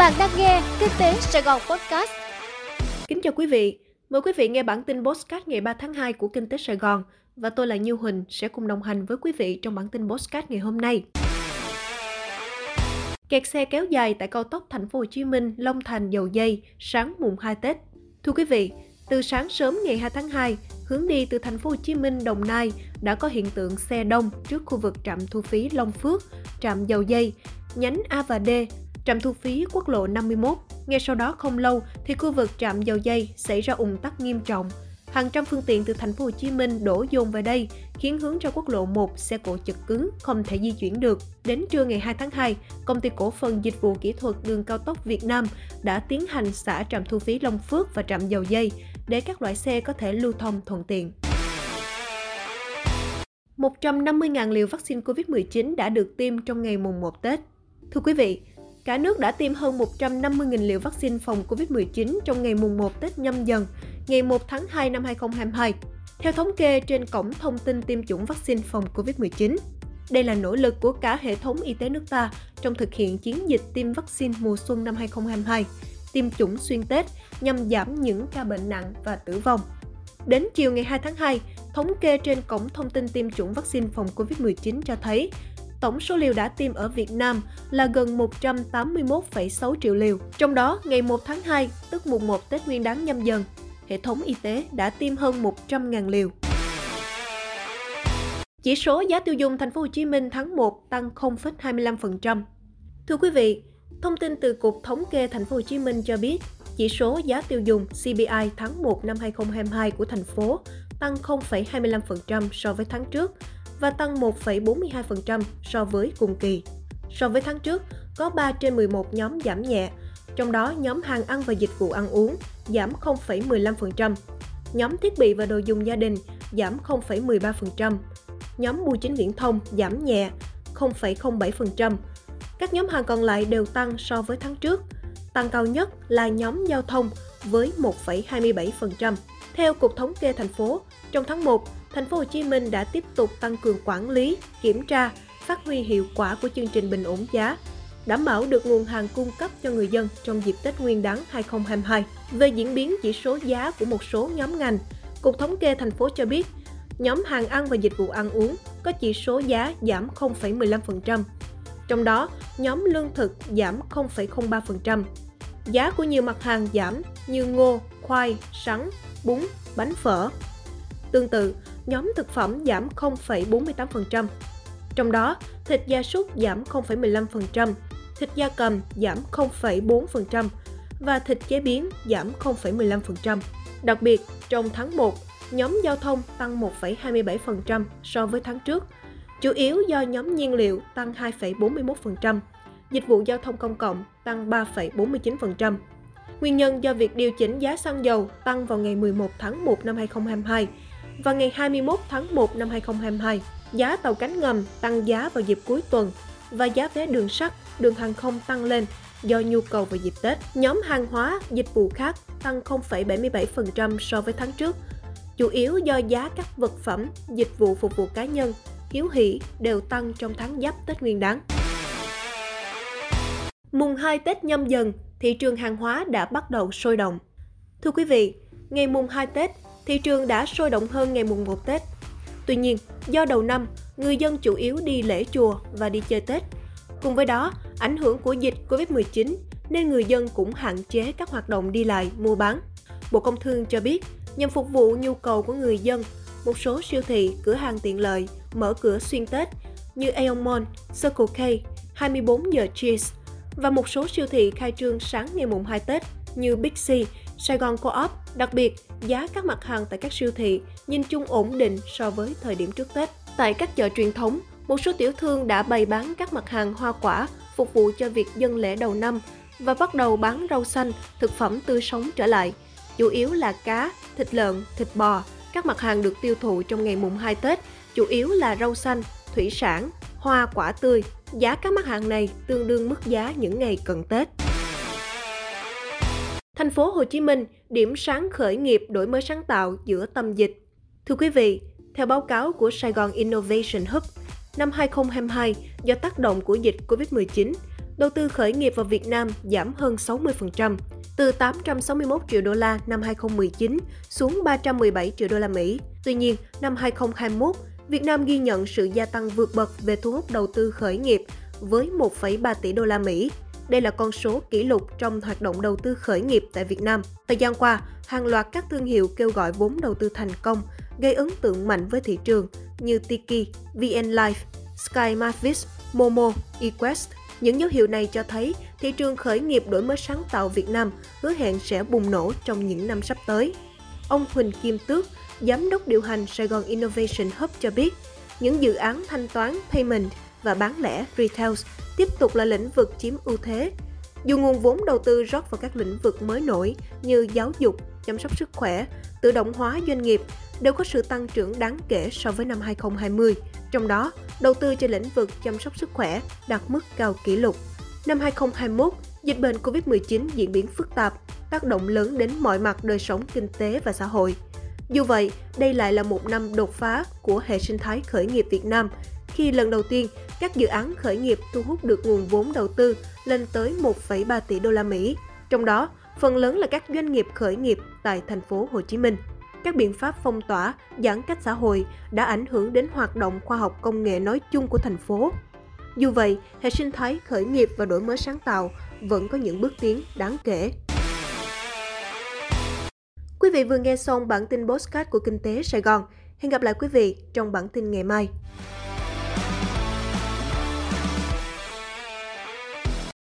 Bạn đang nghe Kinh tế Sài Gòn Podcast. Kính chào quý vị. Mời quý vị nghe bản tin podcast ngày 3 tháng 2 của Kinh tế Sài Gòn và tôi là Như Huỳnh sẽ cùng đồng hành với quý vị trong bản tin podcast ngày hôm nay. Kẹt xe kéo dài tại cao tốc Thành phố Hồ Chí Minh Long Thành Dầu Dây sáng mùng 2 Tết. Thưa quý vị, từ sáng sớm ngày 2 tháng 2, hướng đi từ thành phố Hồ Chí Minh Đồng Nai đã có hiện tượng xe đông trước khu vực trạm thu phí Long Phước, trạm Dầu Dây, nhánh A và D, trạm thu phí quốc lộ 51. Ngay sau đó không lâu thì khu vực trạm dầu dây xảy ra ủng tắc nghiêm trọng. Hàng trăm phương tiện từ thành phố Hồ Chí Minh đổ dồn về đây, khiến hướng ra quốc lộ 1 xe cộ chật cứng, không thể di chuyển được. Đến trưa ngày 2 tháng 2, công ty cổ phần dịch vụ kỹ thuật đường cao tốc Việt Nam đã tiến hành xả trạm thu phí Long Phước và trạm dầu dây để các loại xe có thể lưu thông thuận tiện. 150.000 liều vaccine COVID-19 đã được tiêm trong ngày mùng 1 Tết. Thưa quý vị, cả nước đã tiêm hơn 150.000 liều vaccine phòng COVID-19 trong ngày mùng 1 Tết nhâm dần, ngày 1 tháng 2 năm 2022. Theo thống kê trên cổng thông tin tiêm chủng vaccine phòng COVID-19, đây là nỗ lực của cả hệ thống y tế nước ta trong thực hiện chiến dịch tiêm vaccine mùa xuân năm 2022, tiêm chủng xuyên Tết nhằm giảm những ca bệnh nặng và tử vong. Đến chiều ngày 2 tháng 2, thống kê trên cổng thông tin tiêm chủng vaccine phòng COVID-19 cho thấy tổng số liều đã tiêm ở Việt Nam là gần 181,6 triệu liều. Trong đó, ngày 1 tháng 2, tức mùng 1 Tết Nguyên đán nhâm dần, hệ thống y tế đã tiêm hơn 100.000 liều. Chỉ số giá tiêu dùng thành phố Hồ Chí Minh tháng 1 tăng 0,25%. Thưa quý vị, thông tin từ Cục Thống kê thành phố Hồ Chí Minh cho biết, chỉ số giá tiêu dùng CPI tháng 1 năm 2022 của thành phố tăng 0,25% so với tháng trước và tăng 1,42% so với cùng kỳ. So với tháng trước, có 3 trên 11 nhóm giảm nhẹ, trong đó nhóm hàng ăn và dịch vụ ăn uống giảm 0,15%, nhóm thiết bị và đồ dùng gia đình giảm 0,13%, nhóm bưu chính viễn thông giảm nhẹ 0,07%. Các nhóm hàng còn lại đều tăng so với tháng trước. Tăng cao nhất là nhóm giao thông với 1,27%. Theo Cục Thống kê thành phố, trong tháng 1, thành phố Hồ Chí Minh đã tiếp tục tăng cường quản lý, kiểm tra, phát huy hiệu quả của chương trình bình ổn giá, đảm bảo được nguồn hàng cung cấp cho người dân trong dịp Tết Nguyên đán 2022. Về diễn biến chỉ số giá của một số nhóm ngành, Cục Thống kê thành phố cho biết, nhóm hàng ăn và dịch vụ ăn uống có chỉ số giá giảm 0,15%. Trong đó, nhóm lương thực giảm 0,03%. Giá của nhiều mặt hàng giảm như ngô, khoai, sắn, bún, bánh phở. Tương tự, nhóm thực phẩm giảm 0,48%. Trong đó, thịt gia súc giảm 0,15%, thịt gia cầm giảm 0,4% và thịt chế biến giảm 0,15%. Đặc biệt, trong tháng 1, nhóm giao thông tăng 1,27% so với tháng trước, chủ yếu do nhóm nhiên liệu tăng 2,41%, dịch vụ giao thông công cộng tăng 3,49%. Nguyên nhân do việc điều chỉnh giá xăng dầu tăng vào ngày 11 tháng 1 năm 2022 vào ngày 21 tháng 1 năm 2022, giá tàu cánh ngầm tăng giá vào dịp cuối tuần và giá vé đường sắt, đường hàng không tăng lên do nhu cầu vào dịp Tết. Nhóm hàng hóa, dịch vụ khác tăng 0,77% so với tháng trước, chủ yếu do giá các vật phẩm, dịch vụ phục vụ cá nhân, hiếu hỷ đều tăng trong tháng giáp Tết Nguyên đán. Mùng 2 Tết nhâm dần, thị trường hàng hóa đã bắt đầu sôi động. Thưa quý vị, ngày mùng 2 Tết, thị trường đã sôi động hơn ngày mùng 1 Tết. Tuy nhiên, do đầu năm, người dân chủ yếu đi lễ chùa và đi chơi Tết. Cùng với đó, ảnh hưởng của dịch Covid-19 nên người dân cũng hạn chế các hoạt động đi lại, mua bán. Bộ Công Thương cho biết, nhằm phục vụ nhu cầu của người dân, một số siêu thị, cửa hàng tiện lợi mở cửa xuyên Tết như Aeon Mall, Circle K, 24 giờ Cheers và một số siêu thị khai trương sáng ngày mùng 2 Tết như Big C, Sài Gòn Co-op. Đặc biệt, giá các mặt hàng tại các siêu thị nhìn chung ổn định so với thời điểm trước Tết. Tại các chợ truyền thống, một số tiểu thương đã bày bán các mặt hàng hoa quả phục vụ cho việc dân lễ đầu năm và bắt đầu bán rau xanh, thực phẩm tươi sống trở lại. Chủ yếu là cá, thịt lợn, thịt bò. Các mặt hàng được tiêu thụ trong ngày mùng 2 Tết chủ yếu là rau xanh, thủy sản, hoa quả tươi. Giá các mặt hàng này tương đương mức giá những ngày cận Tết. Thành phố Hồ Chí Minh, điểm sáng khởi nghiệp đổi mới sáng tạo giữa tâm dịch. Thưa quý vị, theo báo cáo của Sài Gòn Innovation Hub, năm 2022, do tác động của dịch COVID-19, đầu tư khởi nghiệp vào Việt Nam giảm hơn 60%, từ 861 triệu đô la năm 2019 xuống 317 triệu đô la Mỹ. Tuy nhiên, năm 2021, Việt Nam ghi nhận sự gia tăng vượt bậc về thu hút đầu tư khởi nghiệp với 1,3 tỷ đô la Mỹ. Đây là con số kỷ lục trong hoạt động đầu tư khởi nghiệp tại Việt Nam. Thời gian qua, hàng loạt các thương hiệu kêu gọi vốn đầu tư thành công, gây ấn tượng mạnh với thị trường như Tiki, VN Life, Sky Mavis, Momo, eQuest. Những dấu hiệu này cho thấy thị trường khởi nghiệp đổi mới sáng tạo Việt Nam hứa hẹn sẽ bùng nổ trong những năm sắp tới. Ông Huỳnh Kim Tước, Giám đốc điều hành Sài Gòn Innovation Hub cho biết, những dự án thanh toán, payment và bán lẻ retail tiếp tục là lĩnh vực chiếm ưu thế. Dù nguồn vốn đầu tư rót vào các lĩnh vực mới nổi như giáo dục, chăm sóc sức khỏe, tự động hóa doanh nghiệp đều có sự tăng trưởng đáng kể so với năm 2020. Trong đó, đầu tư cho lĩnh vực chăm sóc sức khỏe đạt mức cao kỷ lục. Năm 2021, dịch bệnh COVID-19 diễn biến phức tạp, tác động lớn đến mọi mặt đời sống kinh tế và xã hội. Dù vậy, đây lại là một năm đột phá của hệ sinh thái khởi nghiệp Việt Nam khi lần đầu tiên các dự án khởi nghiệp thu hút được nguồn vốn đầu tư lên tới 1,3 tỷ đô la Mỹ. Trong đó, phần lớn là các doanh nghiệp khởi nghiệp tại thành phố Hồ Chí Minh. Các biện pháp phong tỏa, giãn cách xã hội đã ảnh hưởng đến hoạt động khoa học công nghệ nói chung của thành phố. Dù vậy, hệ sinh thái khởi nghiệp và đổi mới sáng tạo vẫn có những bước tiến đáng kể. Quý vị vừa nghe xong bản tin postcard của Kinh tế Sài Gòn. Hẹn gặp lại quý vị trong bản tin ngày mai.